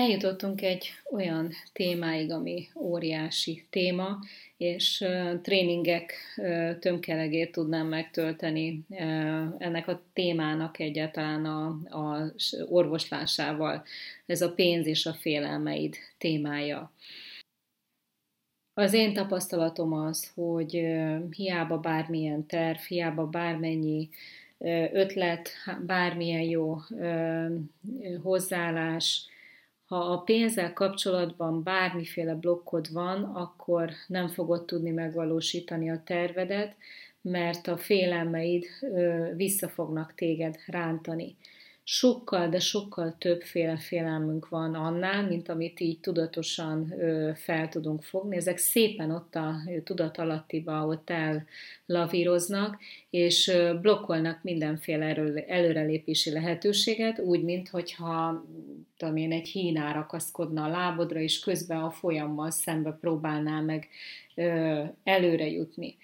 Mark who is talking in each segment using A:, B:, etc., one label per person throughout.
A: Eljutottunk egy olyan témáig, ami óriási téma, és tréningek tömkelegét tudnám megtölteni ennek a témának egyáltalán a, a orvoslásával. Ez a pénz és a félelmeid témája. Az én tapasztalatom az, hogy hiába bármilyen terv, hiába bármennyi ötlet, bármilyen jó hozzáállás, ha a pénzzel kapcsolatban bármiféle blokkod van, akkor nem fogod tudni megvalósítani a tervedet, mert a félelmeid vissza fognak téged rántani sokkal, de sokkal többféle félelmünk van annál, mint amit így tudatosan fel tudunk fogni. Ezek szépen ott a tudat alattiba ott ellavíroznak, és blokkolnak mindenféle előrelépési lehetőséget, úgy, mint hogyha tudom én, egy hínár akaszkodna a lábodra, és közben a folyammal szembe próbálnál meg előre jutni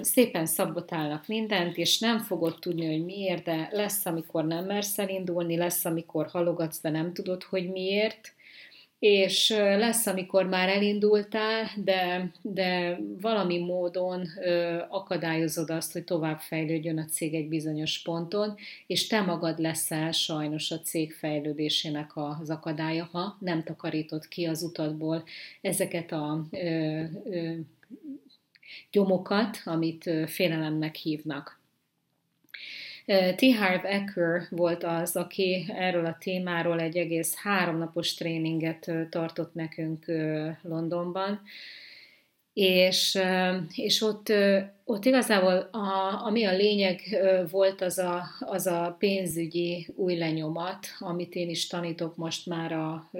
A: szépen szabotálnak mindent, és nem fogod tudni, hogy miért, de lesz, amikor nem mersz elindulni, lesz, amikor halogatsz, de nem tudod, hogy miért, és lesz, amikor már elindultál, de, de valami módon ö, akadályozod azt, hogy tovább fejlődjön a cég egy bizonyos ponton, és te magad leszel sajnos a cég fejlődésének az akadálya, ha nem takarítod ki az utatból ezeket a ö, ö, gyomokat, amit félelemnek hívnak. T. Harv Ecker volt az, aki erről a témáról egy egész háromnapos tréninget tartott nekünk Londonban, és, és ott, ott igazából a, ami a lényeg volt, az a, az a pénzügyi új lenyomat, amit én is tanítok most már a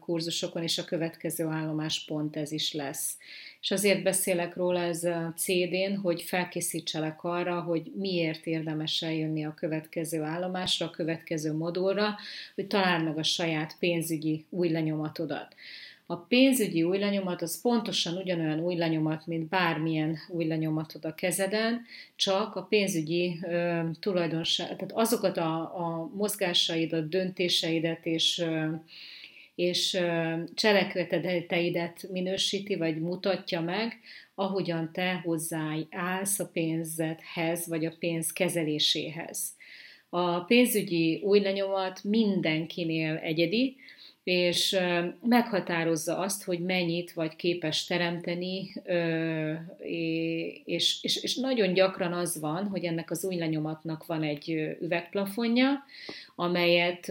A: kurzusokon, és a következő állomás pont ez is lesz és azért beszélek róla ez a CD-n, hogy felkészítselek arra, hogy miért érdemes eljönni a következő állomásra, a következő modulra, hogy találd meg a saját pénzügyi új lenyomatodat. A pénzügyi új lenyomat az pontosan ugyanolyan új lenyomat, mint bármilyen új lenyomatod a kezeden, csak a pénzügyi ö, tulajdonság, tehát azokat a, a mozgásaidat, döntéseidet és ö, és cselekedeteidet minősíti, vagy mutatja meg, ahogyan te hozzáállsz a pénzedhez, vagy a pénz kezeléséhez. A pénzügyi új lenyomat mindenkinél egyedi, és meghatározza azt, hogy mennyit vagy képes teremteni, és, és, és nagyon gyakran az van, hogy ennek az új lenyomatnak van egy üvegplafonja, amelyet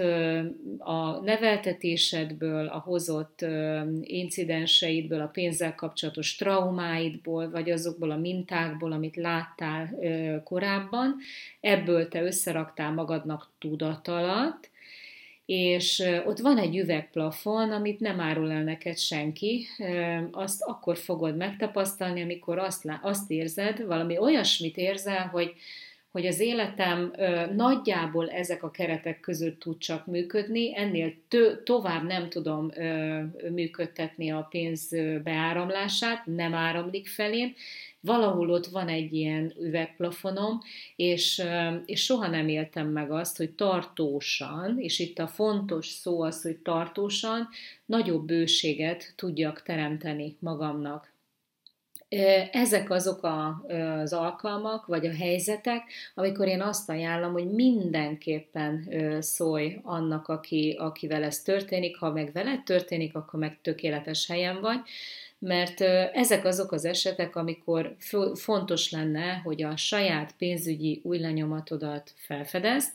A: a neveltetésedből, a hozott incidenseidből, a pénzzel kapcsolatos traumáidból, vagy azokból a mintákból, amit láttál korábban, ebből te összeraktál magadnak tudatalat, és ott van egy üvegplafon, amit nem árul el neked senki, azt akkor fogod megtapasztalni, amikor azt, azt érzed, valami olyasmit érzel, hogy hogy az életem ö, nagyjából ezek a keretek között tud csak működni, ennél tö- tovább nem tudom ö, működtetni a pénz beáramlását, nem áramlik felém, valahol ott van egy ilyen üvegplafonom, és, és soha nem éltem meg azt, hogy tartósan, és itt a fontos szó az, hogy tartósan, nagyobb bőséget tudjak teremteni magamnak. Ezek azok a, az alkalmak, vagy a helyzetek, amikor én azt ajánlom, hogy mindenképpen szólj annak, aki, akivel ez történik, ha meg veled történik, akkor meg tökéletes helyen vagy, mert ezek azok az esetek, amikor fontos lenne, hogy a saját pénzügyi új lenyomatodat felfedezd,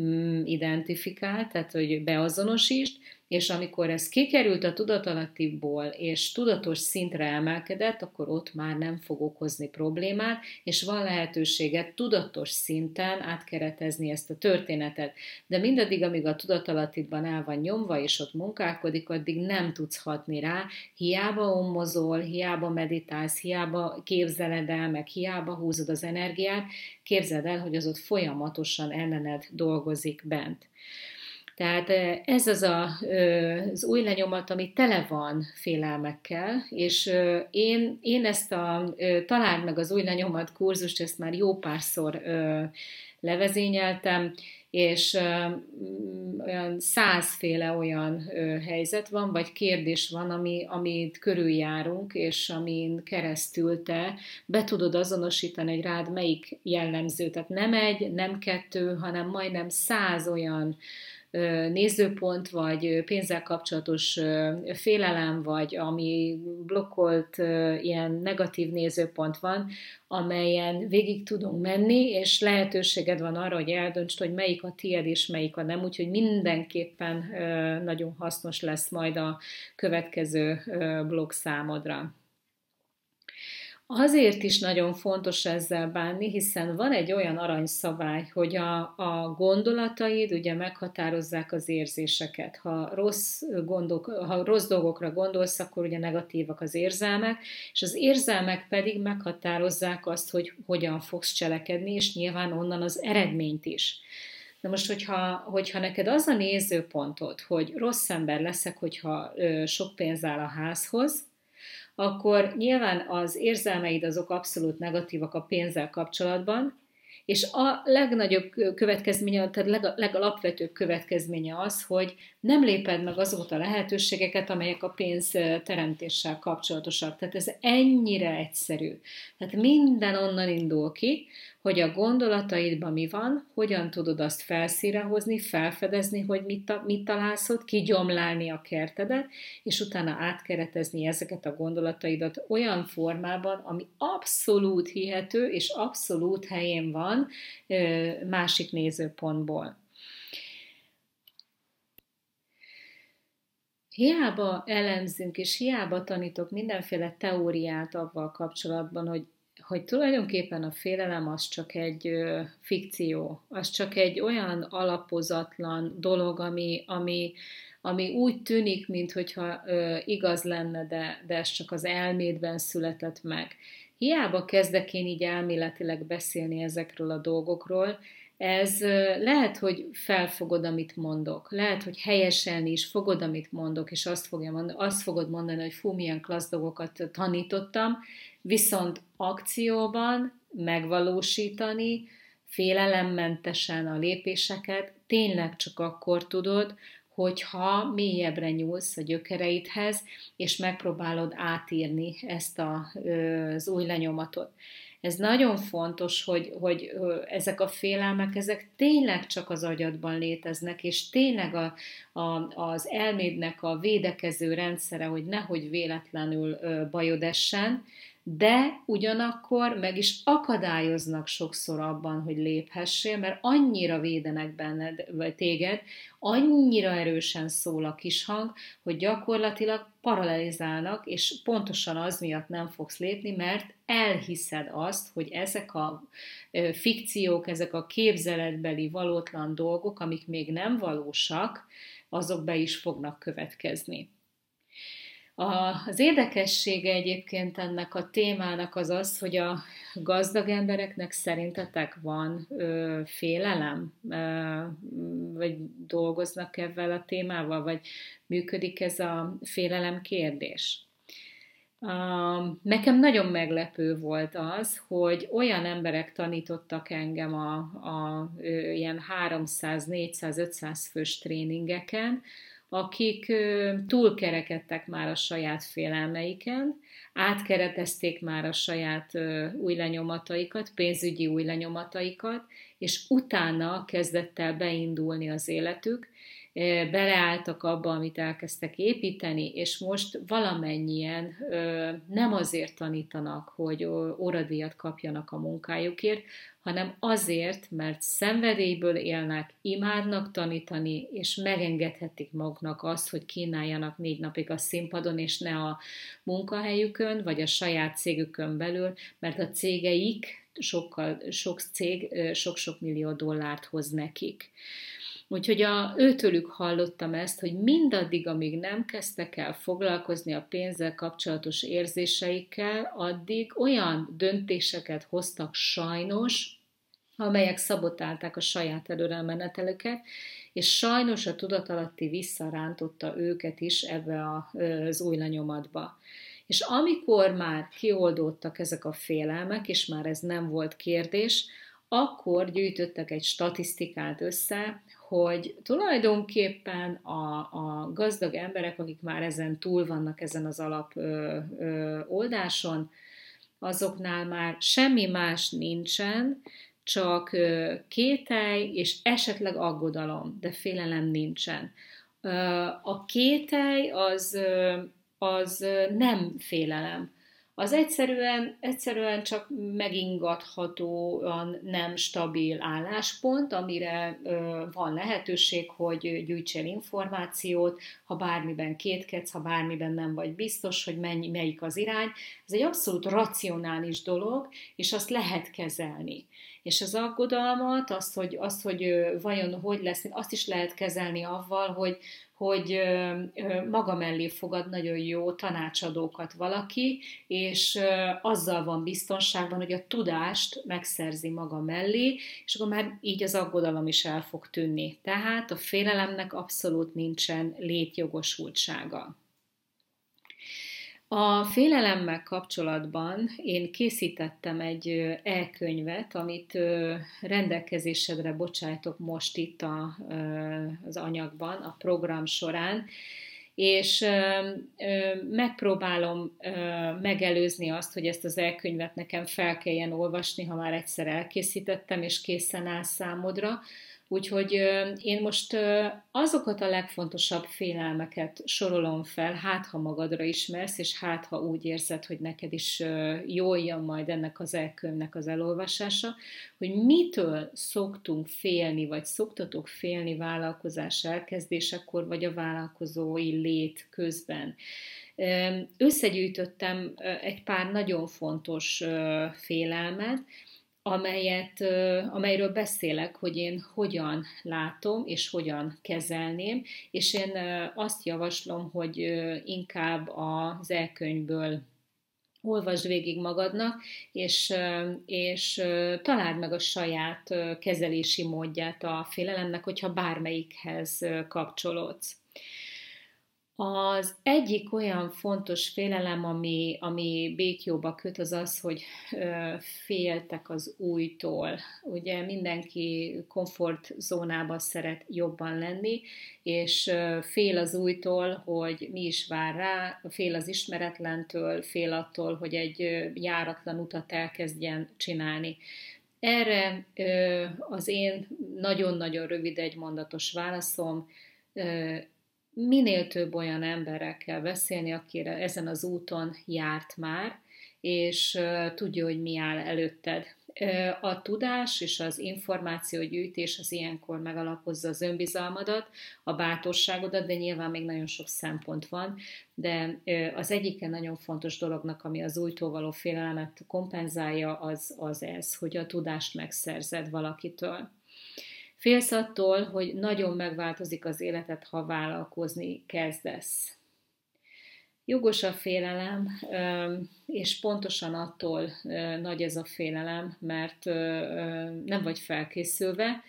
A: mm, identifikál, tehát hogy beazonosítsd, és amikor ez kikerült a tudatalattiból, és tudatos szintre emelkedett, akkor ott már nem fog okozni problémát, és van lehetőséget tudatos szinten átkeretezni ezt a történetet. De mindaddig, amíg a tudatalattidban el van nyomva, és ott munkálkodik, addig nem tudsz hatni rá, hiába ommozol, hiába meditálsz, hiába képzeled el, meg hiába húzod az energiát, képzeld el, hogy az ott folyamatosan ellened dolgozik bent. Tehát ez az a, az új lenyomat, ami tele van félelmekkel, és én, én ezt a találd meg az új lenyomat kurzust, ezt már jó párszor levezényeltem, és olyan százféle olyan helyzet van, vagy kérdés van, ami, amit körüljárunk, és amin keresztül te be tudod azonosítani, hogy rád melyik jellemző. Tehát nem egy, nem kettő, hanem majdnem száz olyan nézőpont, vagy pénzzel kapcsolatos félelem, vagy ami blokkolt ilyen negatív nézőpont van, amelyen végig tudunk menni, és lehetőséged van arra, hogy eldöntsd, hogy melyik a tied és melyik a nem, úgyhogy mindenképpen nagyon hasznos lesz majd a következő blog számodra. Azért is nagyon fontos ezzel bánni, hiszen van egy olyan aranyszabály, hogy a, a gondolataid ugye meghatározzák az érzéseket. Ha rossz, gondok, ha rossz dolgokra gondolsz, akkor ugye negatívak az érzelmek, és az érzelmek pedig meghatározzák azt, hogy hogyan fogsz cselekedni, és nyilván onnan az eredményt is. Na most, hogyha, hogyha neked az a nézőpontod, hogy rossz ember leszek, hogyha ö, sok pénz áll a házhoz, akkor nyilván az érzelmeid azok abszolút negatívak a pénzzel kapcsolatban, és a legnagyobb következménye, tehát legalapvetőbb következménye az, hogy nem léped meg azokat a lehetőségeket, amelyek a pénz teremtéssel kapcsolatosak. Tehát ez ennyire egyszerű. Tehát minden onnan indul ki, hogy a gondolataidban mi van, hogyan tudod azt felszíre hozni, felfedezni, hogy mit, mit találsz ott, kigyomlálni a kertedet, és utána átkeretezni ezeket a gondolataidat olyan formában, ami abszolút hihető és abszolút helyén van másik nézőpontból. Hiába elemzünk, és hiába tanítok mindenféle teóriát avval kapcsolatban, hogy hogy tulajdonképpen a félelem az csak egy ö, fikció, az csak egy olyan alapozatlan dolog, ami, ami, ami úgy tűnik, mintha igaz lenne, de, de ez csak az elmédben született meg. Hiába kezdek én így elméletileg beszélni ezekről a dolgokról, ez lehet, hogy felfogod, amit mondok. Lehet, hogy helyeselni is fogod, amit mondok, és azt, fogja mondani, azt fogod mondani, hogy fú, milyen klassz dolgokat tanítottam, viszont akcióban megvalósítani, félelemmentesen a lépéseket tényleg csak akkor tudod, hogyha mélyebbre nyúlsz a gyökereidhez, és megpróbálod átírni ezt a, az új lenyomatot. Ez nagyon fontos, hogy, hogy ezek a félelmek, ezek tényleg csak az agyadban léteznek, és tényleg a, a, az elmédnek a védekező rendszere, hogy nehogy véletlenül bajod essen, de ugyanakkor meg is akadályoznak sokszor abban, hogy léphessél, mert annyira védenek benned, vagy téged, annyira erősen szól a kis hang, hogy gyakorlatilag paralelizálnak, és pontosan az miatt nem fogsz lépni, mert elhiszed azt, hogy ezek a fikciók, ezek a képzeletbeli valótlan dolgok, amik még nem valósak, azok be is fognak következni. Az érdekessége egyébként ennek a témának az az, hogy a gazdag embereknek szerintetek van ö, félelem, ö, vagy dolgoznak ebben a témával, vagy működik ez a félelem kérdés. Nekem nagyon meglepő volt az, hogy olyan emberek tanítottak engem a, a ilyen 300, 400, 500 fős tréningeken, akik túlkerekedtek már a saját félelmeiken, átkeretezték már a saját új lenyomataikat, pénzügyi új lenyomataikat, és utána kezdett el beindulni az életük, beleálltak abba, amit elkezdtek építeni, és most valamennyien nem azért tanítanak, hogy óradíjat kapjanak a munkájukért, hanem azért, mert szenvedélyből élnek, imádnak tanítani, és megengedhetik maguknak azt, hogy kínáljanak négy napig a színpadon, és ne a munkahelyükön, vagy a saját cégükön belül, mert a cégeik sokkal, sok cég sok-sok millió dollárt hoz nekik. Úgyhogy a, őtőlük hallottam ezt, hogy mindaddig, amíg nem kezdtek el foglalkozni a pénzzel kapcsolatos érzéseikkel, addig olyan döntéseket hoztak sajnos, amelyek szabotálták a saját előremenetelüket, és sajnos a tudatalatti visszarántotta őket is ebbe az új lenyomatba. És amikor már kioldódtak ezek a félelmek, és már ez nem volt kérdés, akkor gyűjtöttek egy statisztikát össze, hogy tulajdonképpen a, a gazdag emberek, akik már ezen túl vannak ezen az alap ö, ö, oldáson, azoknál már semmi más nincsen, csak ö, kételj és esetleg aggodalom, de félelem nincsen. Ö, a kételj az, az nem félelem, az egyszerűen, egyszerűen csak megingathatóan nem stabil álláspont, amire ö, van lehetőség, hogy gyűjtsél információt, ha bármiben kétkedsz, ha bármiben nem vagy biztos, hogy mennyi, melyik az irány. Ez egy abszolút racionális dolog, és azt lehet kezelni. És az aggodalmat, azt, hogy, azt, hogy vajon hogy lesz, azt is lehet kezelni avval, hogy, hogy maga mellé fogad nagyon jó tanácsadókat valaki, és azzal van biztonságban, hogy a tudást megszerzi maga mellé, és akkor már így az aggodalom is el fog tűnni. Tehát a félelemnek abszolút nincsen létjogosultsága. A félelemmel kapcsolatban én készítettem egy e-könyvet, amit rendelkezésedre bocsájtok most itt a, az anyagban, a program során, és megpróbálom megelőzni azt, hogy ezt az elkönyvet nekem fel kelljen olvasni, ha már egyszer elkészítettem, és készen áll számodra, Úgyhogy én most azokat a legfontosabb félelmeket sorolom fel, hát ha magadra ismersz, és hát ha úgy érzed, hogy neked is jól jön majd ennek az elkönyvnek az elolvasása, hogy mitől szoktunk félni, vagy szoktatok félni vállalkozás elkezdésekor, vagy a vállalkozói lét közben. Összegyűjtöttem egy pár nagyon fontos félelmet, amelyet, amelyről beszélek, hogy én hogyan látom és hogyan kezelném, és én azt javaslom, hogy inkább az elkönyvből olvasd végig magadnak, és, és találd meg a saját kezelési módját a félelemnek, hogyha bármelyikhez kapcsolódsz. Az egyik olyan fontos félelem, ami, ami békjóba köt, az az, hogy féltek az újtól. Ugye mindenki komfortzónában szeret jobban lenni, és fél az újtól, hogy mi is vár rá, fél az ismeretlentől, fél attól, hogy egy járatlan utat elkezdjen csinálni. Erre az én nagyon-nagyon rövid egymondatos válaszom, minél több olyan emberrel kell beszélni, akire ezen az úton járt már, és tudja, hogy mi áll előtted. A tudás és az információgyűjtés az ilyenkor megalapozza az önbizalmadat, a bátorságodat, de nyilván még nagyon sok szempont van, de az egyike nagyon fontos dolognak, ami az újtól való félelmet kompenzálja, az, az ez, hogy a tudást megszerzed valakitől. Félsz attól, hogy nagyon megváltozik az életed, ha vállalkozni kezdesz. Jogos a félelem, és pontosan attól nagy ez a félelem, mert nem vagy felkészülve,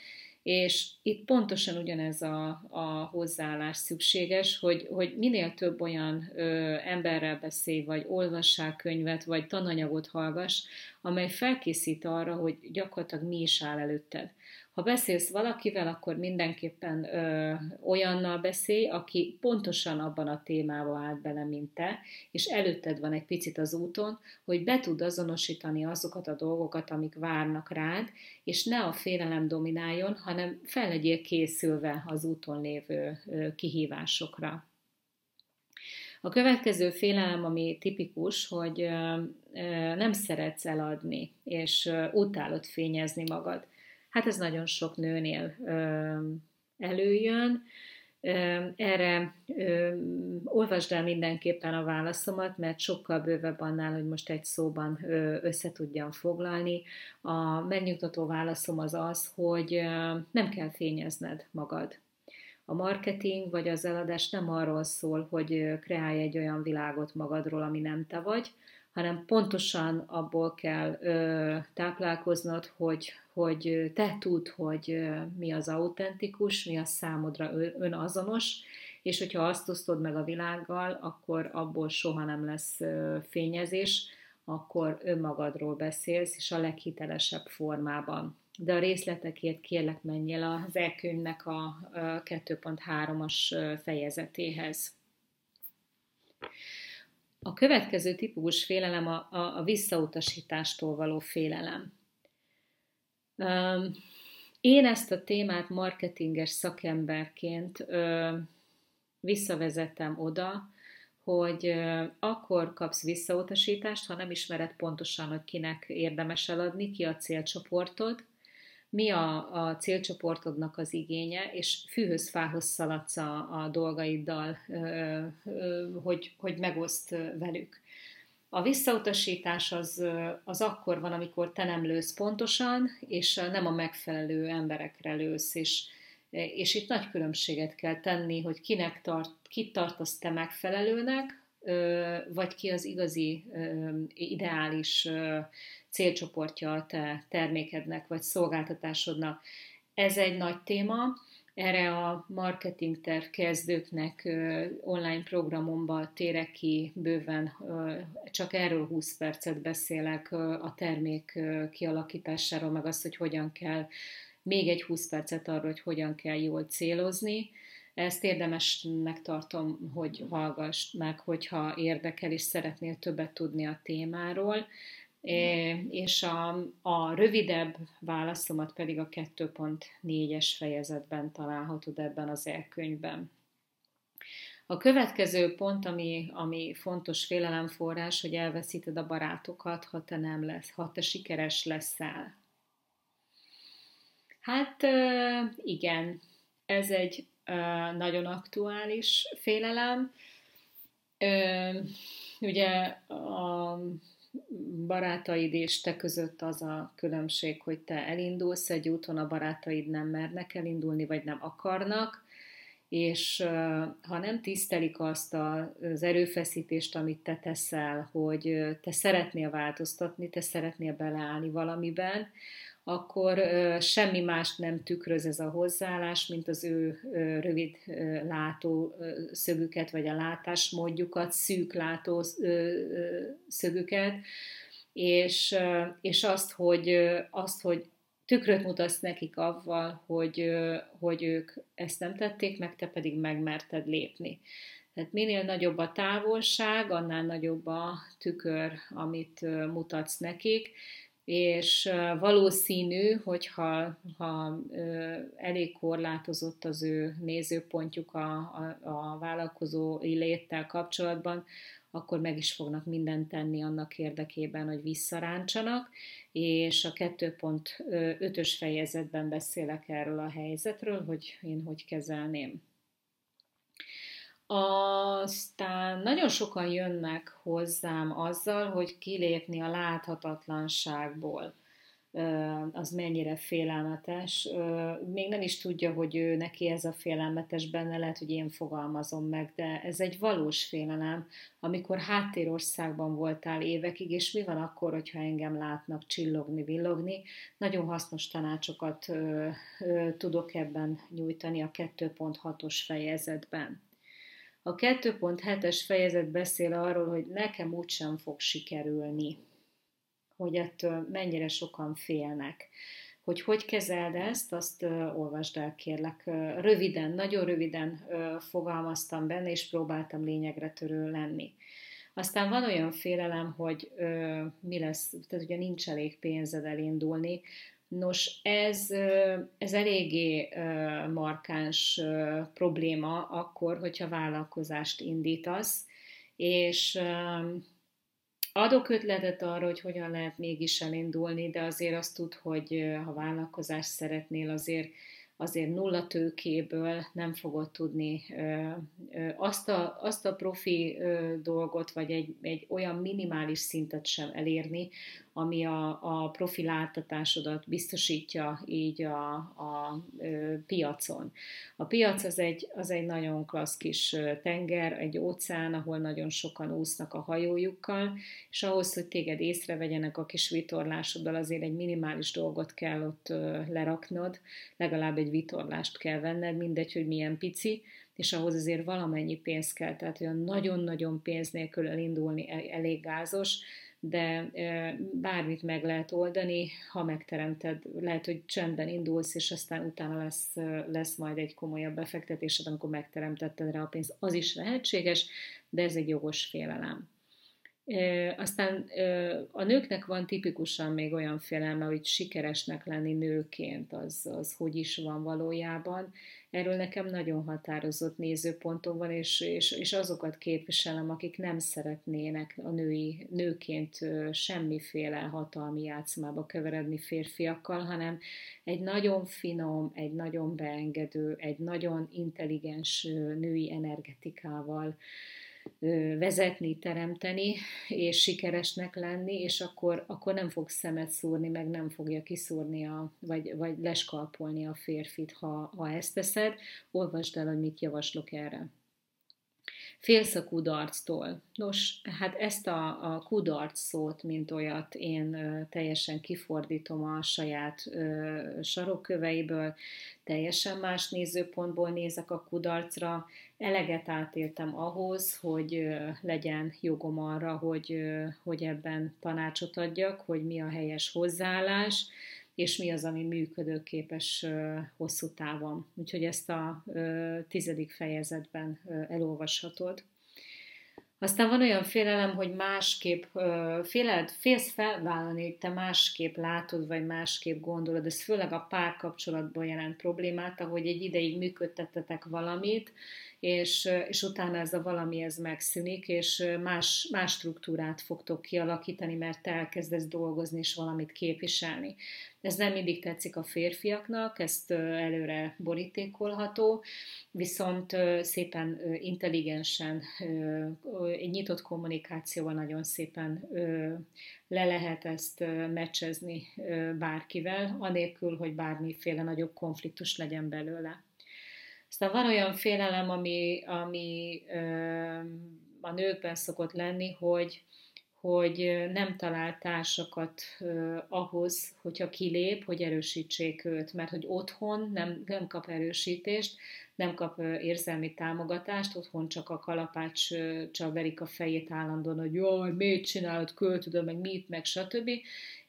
A: és itt pontosan ugyanez a, a hozzáállás szükséges, hogy, hogy minél több olyan ö, emberrel beszélj, vagy olvassál könyvet, vagy tananyagot hallgass, amely felkészít arra, hogy gyakorlatilag mi is áll előtted. Ha beszélsz valakivel, akkor mindenképpen ö, olyannal beszélj, aki pontosan abban a témában állt bele, mint te, és előtted van egy picit az úton, hogy be tud azonosítani azokat a dolgokat, amik várnak rád, és ne a félelem domináljon, hanem fel legyél készülve az úton lévő ö, kihívásokra. A következő félelem, ami tipikus, hogy ö, nem szeretsz eladni, és utálod fényezni magad. Hát ez nagyon sok nőnél előjön. Erre olvasd el mindenképpen a válaszomat, mert sokkal bővebb annál, hogy most egy szóban össze tudjam foglalni. A megnyugtató válaszom az az, hogy nem kell fényezned magad. A marketing vagy az eladás nem arról szól, hogy kreálj egy olyan világot magadról, ami nem te vagy, hanem pontosan abból kell ö, táplálkoznod, hogy, hogy te tudd, hogy mi az autentikus, mi az számodra önazonos, és hogyha azt osztod meg a világgal, akkor abból soha nem lesz fényezés, akkor önmagadról beszélsz, és a leghitelesebb formában. de a részletekért kérlek menjél az elkönyvnek a 2.3-as fejezetéhez. A következő típus félelem a, a, a visszautasítástól való félelem. Én ezt a témát marketinges szakemberként visszavezetem oda, hogy akkor kapsz visszautasítást, ha nem ismered pontosan, hogy kinek érdemes eladni, ki a célcsoportod, mi a, a célcsoportodnak az igénye, és fűhöz fához szaladsz a, a dolgaiddal, hogy, hogy megoszt velük. A visszautasítás az, az akkor van, amikor te nem lősz pontosan, és nem a megfelelő emberekre lősz, és, és itt nagy különbséget kell tenni, hogy kinek tart, kit tartasz te megfelelőnek, vagy ki az igazi ideális célcsoportja a te termékednek vagy szolgáltatásodnak. Ez egy nagy téma, erre a marketing terv kezdőknek online programomban térek ki bőven, csak erről 20 percet beszélek a termék kialakításáról, meg azt, hogy hogyan kell, még egy 20 percet arról, hogy hogyan kell jól célozni. Ezt érdemesnek tartom, hogy hallgass meg, hogyha érdekel és szeretnél többet tudni a témáról és a, a rövidebb válaszomat pedig a 2.4-es fejezetben találhatod ebben az elkönyvben. A következő pont, ami, ami fontos félelemforrás, hogy elveszíted a barátokat, ha te nem lesz, ha te sikeres leszel. Hát igen, ez egy nagyon aktuális félelem. Ugye a barátaid és te között az a különbség, hogy te elindulsz egy úton, a barátaid nem mernek elindulni, vagy nem akarnak, és ha nem tisztelik azt az erőfeszítést, amit te teszel, hogy te szeretnél változtatni, te szeretnél beleállni valamiben, akkor semmi mást nem tükröz ez a hozzáállás, mint az ő rövid látó szögüket, vagy a látásmódjukat, szűk látó szögüket, és, és azt, hogy, azt, hogy tükröt mutatsz nekik avval, hogy, hogy ők ezt nem tették meg, te pedig megmerted lépni. Tehát minél nagyobb a távolság, annál nagyobb a tükör, amit mutatsz nekik, és valószínű, hogyha ha elég korlátozott az ő nézőpontjuk a, a, a vállalkozó léttel kapcsolatban, akkor meg is fognak mindent tenni annak érdekében, hogy visszaráncsanak, és a 2.5-ös fejezetben beszélek erről a helyzetről, hogy én hogy kezelném. Aztán nagyon sokan jönnek hozzám azzal, hogy kilépni a láthatatlanságból az mennyire félelmetes. Még nem is tudja, hogy ő neki ez a félelmetes benne, lehet, hogy én fogalmazom meg, de ez egy valós félelem, amikor háttérországban voltál évekig, és mi van akkor, hogyha engem látnak csillogni, villogni. Nagyon hasznos tanácsokat tudok ebben nyújtani a 2.6-os fejezetben. A 2.7-es fejezet beszél arról, hogy nekem úgysem fog sikerülni, hogy ettől mennyire sokan félnek. Hogy hogy kezeld ezt, azt olvasd el kérlek. Röviden, nagyon röviden fogalmaztam benne, és próbáltam lényegre törő lenni. Aztán van olyan félelem, hogy ö, mi lesz, tehát ugye nincs elég pénzed elindulni, Nos, ez, ez eléggé markáns probléma akkor, hogyha vállalkozást indítasz, és adok ötletet arra, hogy hogyan lehet mégis elindulni, de azért azt tud, hogy ha vállalkozást szeretnél, azért azért nulla tőkéből nem fogod tudni azt a, azt a profi dolgot, vagy egy, egy olyan minimális szintet sem elérni, ami a, a profiláltatásodat biztosítja így a, a piacon. A piac az egy, az egy nagyon klassz kis tenger, egy óceán, ahol nagyon sokan úsznak a hajójukkal, és ahhoz, hogy téged észrevegyenek a kis vitorlásoddal, azért egy minimális dolgot kell ott leraknod, legalább egy vitorlást kell venned, mindegy, hogy milyen pici, és ahhoz azért valamennyi pénz kell, tehát olyan nagyon-nagyon pénz nélkül elindulni elég gázos, de bármit meg lehet oldani, ha megteremted, lehet, hogy csendben indulsz, és aztán utána lesz, lesz majd egy komolyabb befektetésed, amikor megteremtetted rá a pénzt. Az is lehetséges, de ez egy jogos félelem. Aztán a nőknek van tipikusan még olyan félelme, hogy sikeresnek lenni nőként, az, az hogy is van valójában. Erről nekem nagyon határozott nézőpontom van, és, és, és azokat képviselem, akik nem szeretnének a női, nőként semmiféle hatalmi játszmába keveredni férfiakkal, hanem egy nagyon finom, egy nagyon beengedő, egy nagyon intelligens női energetikával vezetni, teremteni, és sikeresnek lenni, és akkor, akkor nem fog szemet szúrni, meg nem fogja kiszúrni, a, vagy, vagy leskalpolni a férfit, ha, ha ezt teszed. Olvasd el, hogy mit javaslok erre. Félsz a kudarctól. Nos, hát ezt a, a kudarc szót, mint olyat én teljesen kifordítom a saját ö, sarokköveiből, teljesen más nézőpontból nézek a kudarcra, eleget átéltem ahhoz, hogy legyen jogom arra, hogy, hogy ebben tanácsot adjak, hogy mi a helyes hozzáállás, és mi az, ami működőképes hosszú távon. Úgyhogy ezt a tizedik fejezetben elolvashatod. Aztán van olyan félelem, hogy másképp féled, félsz felvállalni, hogy te másképp látod, vagy másképp gondolod. Ez főleg a párkapcsolatban jelent problémát, ahogy egy ideig működtettetek valamit, és, és utána ez a valami ez megszűnik, és más, más struktúrát fogtok kialakítani, mert te elkezdesz dolgozni és valamit képviselni. Ez nem mindig tetszik a férfiaknak, ezt előre borítékolható, viszont szépen intelligensen, egy nyitott kommunikációval nagyon szépen le lehet ezt meccsezni bárkivel, anélkül, hogy bármiféle nagyobb konfliktus legyen belőle. Aztán van olyan félelem, ami, ami a nőkben szokott lenni, hogy, hogy nem talál társakat ahhoz, hogyha kilép, hogy erősítsék őt, mert hogy otthon nem, nem kap erősítést, nem kap érzelmi támogatást, otthon csak a kalapács csak verik a fejét állandóan, hogy jaj, miért csinálod, költöd, meg mit, meg stb.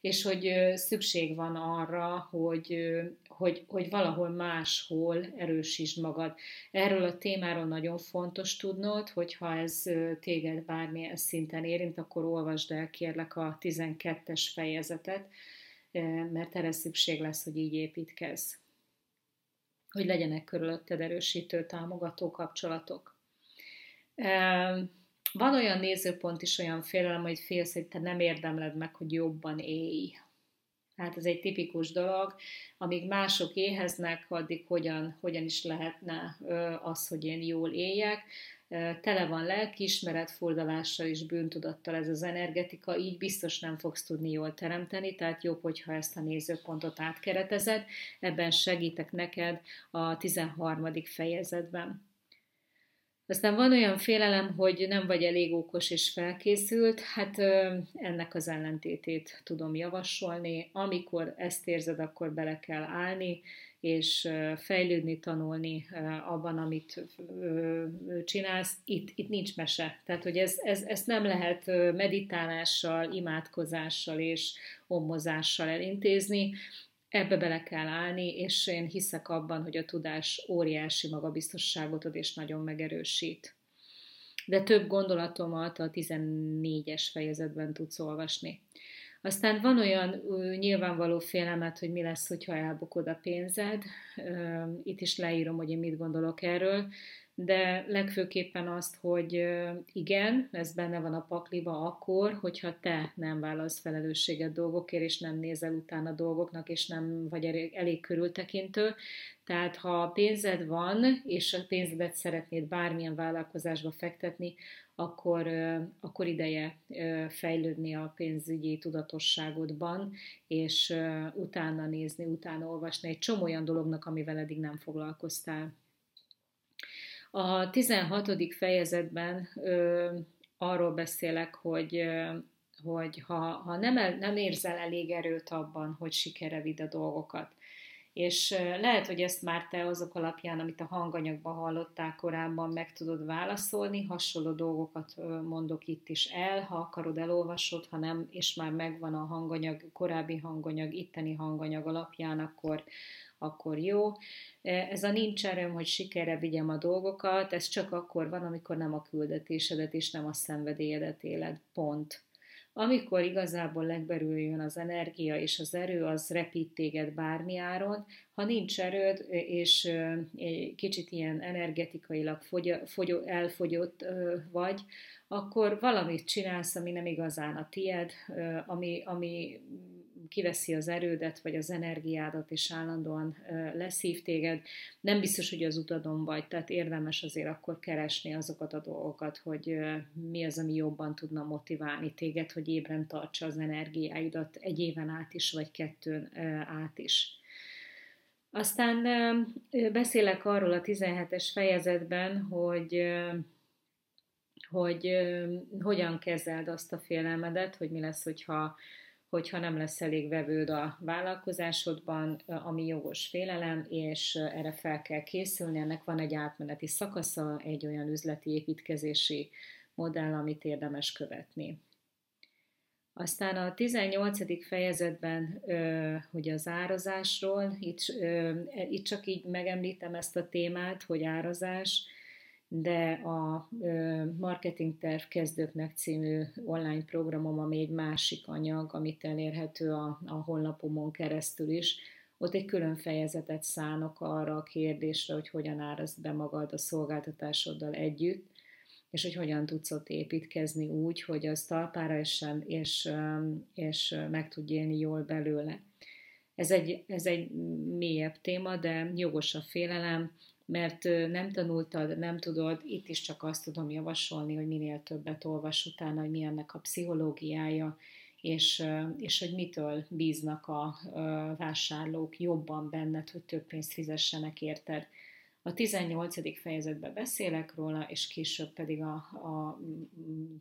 A: És hogy szükség van arra, hogy, hogy, hogy valahol máshol erősítsd magad. Erről a témáról nagyon fontos tudnod, hogyha ez téged bármilyen szinten érint, akkor olvasd el kérlek a 12-es fejezetet, mert erre szükség lesz, hogy így építkezz hogy legyenek körülötted erősítő, támogató kapcsolatok. Van olyan nézőpont is, olyan félelem, hogy félsz, hogy te nem érdemled meg, hogy jobban élj. Hát ez egy tipikus dolog, amíg mások éheznek, addig hogyan, hogyan is lehetne az, hogy én jól éljek tele van lelkiismeret, fordalással és bűntudattal ez az energetika, így biztos nem fogsz tudni jól teremteni, tehát jobb, hogyha ezt a nézőpontot átkeretezed. Ebben segítek neked a 13. fejezetben. Aztán van olyan félelem, hogy nem vagy elég okos és felkészült, hát ennek az ellentétét tudom javasolni. Amikor ezt érzed, akkor bele kell állni, és fejlődni, tanulni abban, amit csinálsz, itt, itt nincs mese. Tehát, hogy ez, ez, ezt nem lehet meditálással, imádkozással és ommozással elintézni, ebbe bele kell állni, és én hiszek abban, hogy a tudás óriási magabiztosságot ad, és nagyon megerősít. De több gondolatomat a 14-es fejezetben tudsz olvasni. Aztán van olyan nyilvánvaló félelmet, hogy mi lesz, hogyha elbukod a pénzed. Itt is leírom, hogy én mit gondolok erről, de legfőképpen azt, hogy igen, ez benne van a pakliba akkor, hogyha te nem válasz felelősséget dolgokért, és nem nézel utána dolgoknak, és nem vagy elég, elég körültekintő. Tehát ha pénzed van, és a pénzedet szeretnéd bármilyen vállalkozásba fektetni, akkor, akkor ideje fejlődni a pénzügyi tudatosságodban, és utána nézni, utána olvasni egy csomó olyan dolognak, amivel eddig nem foglalkoztál. A 16. fejezetben ö, arról beszélek, hogy, ö, hogy ha, ha nem, el, nem érzel elég erőt abban, hogy sikere vidd a dolgokat, és lehet, hogy ezt már te azok alapján, amit a hanganyagban hallottál korábban, meg tudod válaszolni, hasonló dolgokat mondok itt is el, ha akarod elolvasod, ha nem, és már megvan a hanganyag, korábbi hanganyag, itteni hanganyag alapján, akkor, akkor jó. Ez a nincs erőm, hogy sikerre vigyem a dolgokat, ez csak akkor van, amikor nem a küldetésedet és nem a szenvedélyedet éled. Pont. Amikor igazából legbelül jön az energia és az erő, az repít téged bármi áron. Ha nincs erőd, és kicsit ilyen energetikailag fogy, elfogyott vagy, akkor valamit csinálsz, ami nem igazán a tied, ami, ami kiveszi az erődet, vagy az energiádat, és állandóan leszív téged. Nem biztos, hogy az utadon vagy, tehát érdemes azért akkor keresni azokat a dolgokat, hogy mi az, ami jobban tudna motiválni téged, hogy ébren tartsa az energiáidat egy éven át is, vagy kettőn át is. Aztán beszélek arról a 17-es fejezetben, hogy hogy hogyan kezeld azt a félelmedet, hogy mi lesz, hogyha hogyha nem lesz elég vevőd a vállalkozásodban, ami jogos félelem, és erre fel kell készülni. Ennek van egy átmeneti szakasza, egy olyan üzleti építkezési modell, amit érdemes követni. Aztán a 18. fejezetben hogy az árazásról, itt, itt csak így megemlítem ezt a témát, hogy árazás, de a Marketing Terv Kezdőknek című online programom, ami egy másik anyag, amit elérhető a, a honlapomon keresztül is, ott egy külön fejezetet szánok arra a kérdésre, hogy hogyan árazd be magad a szolgáltatásoddal együtt, és hogy hogyan tudsz ott építkezni úgy, hogy az talpára essen, és, és meg tudj élni jól belőle. Ez egy, ez egy mélyebb téma, de jogos a félelem, mert nem tanultad, nem tudod, itt is csak azt tudom javasolni, hogy minél többet olvas utána, hogy mi ennek a pszichológiája, és, és hogy mitől bíznak a vásárlók jobban benned, hogy több pénzt fizessenek érted. A 18. fejezetben beszélek róla, és később pedig a, a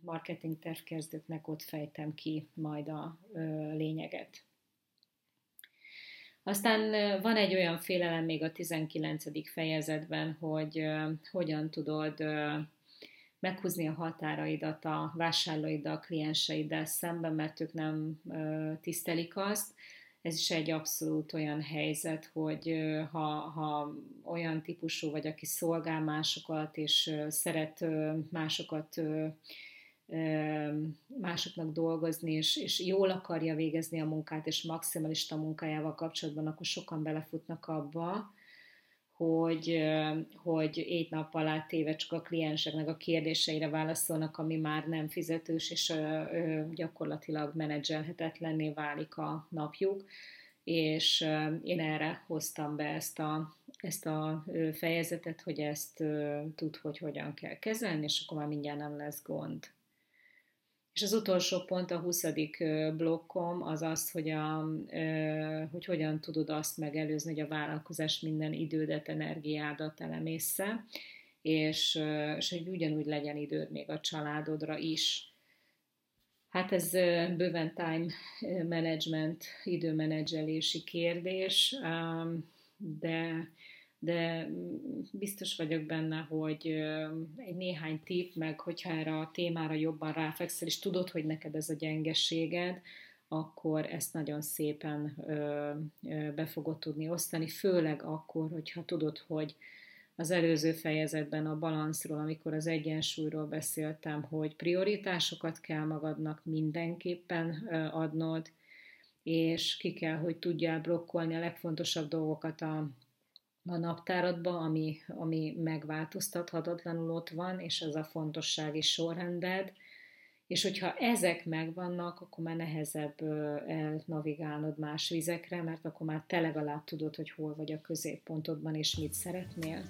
A: marketing tervkezdőknek ott fejtem ki majd a lényeget. Aztán van egy olyan félelem még a 19. fejezetben, hogy hogyan tudod meghúzni a határaidat a vásárlóiddal, a klienseiddel szemben, mert ők nem tisztelik azt. Ez is egy abszolút olyan helyzet, hogy ha, ha olyan típusú vagy, aki szolgál másokat, és szeret másokat másoknak dolgozni, és, és jól akarja végezni a munkát, és maximalista munkájával kapcsolatban, akkor sokan belefutnak abba, hogy, hogy egy nap alá téve csak a klienseknek a kérdéseire válaszolnak, ami már nem fizetős, és gyakorlatilag menedzselhetetlenné válik a napjuk. És én erre hoztam be ezt a, ezt a fejezetet, hogy ezt tud, hogy hogyan kell kezelni, és akkor már mindjárt nem lesz gond. És az utolsó pont, a 20. blokkom az az, hogy, a, hogy hogyan tudod azt megelőzni, hogy a vállalkozás minden idődet, energiádat elemésze, és, és hogy ugyanúgy legyen időd még a családodra is. Hát ez bőven time management, időmenedzselési kérdés, de de biztos vagyok benne, hogy egy néhány tip, meg hogyha erre a témára jobban ráfekszel, és tudod, hogy neked ez a gyengeséged, akkor ezt nagyon szépen be fogod tudni osztani, főleg akkor, hogyha tudod, hogy az előző fejezetben a balanszról, amikor az egyensúlyról beszéltem, hogy prioritásokat kell magadnak mindenképpen adnod, és ki kell, hogy tudjál blokkolni a legfontosabb dolgokat a a naptáradba, ami, ami megváltoztathatatlanul ott van, és ez a fontossági sorrended, és hogyha ezek megvannak, akkor már nehezebb elnavigálnod más vizekre, mert akkor már te legalább tudod, hogy hol vagy a középpontodban, és mit szeretnél.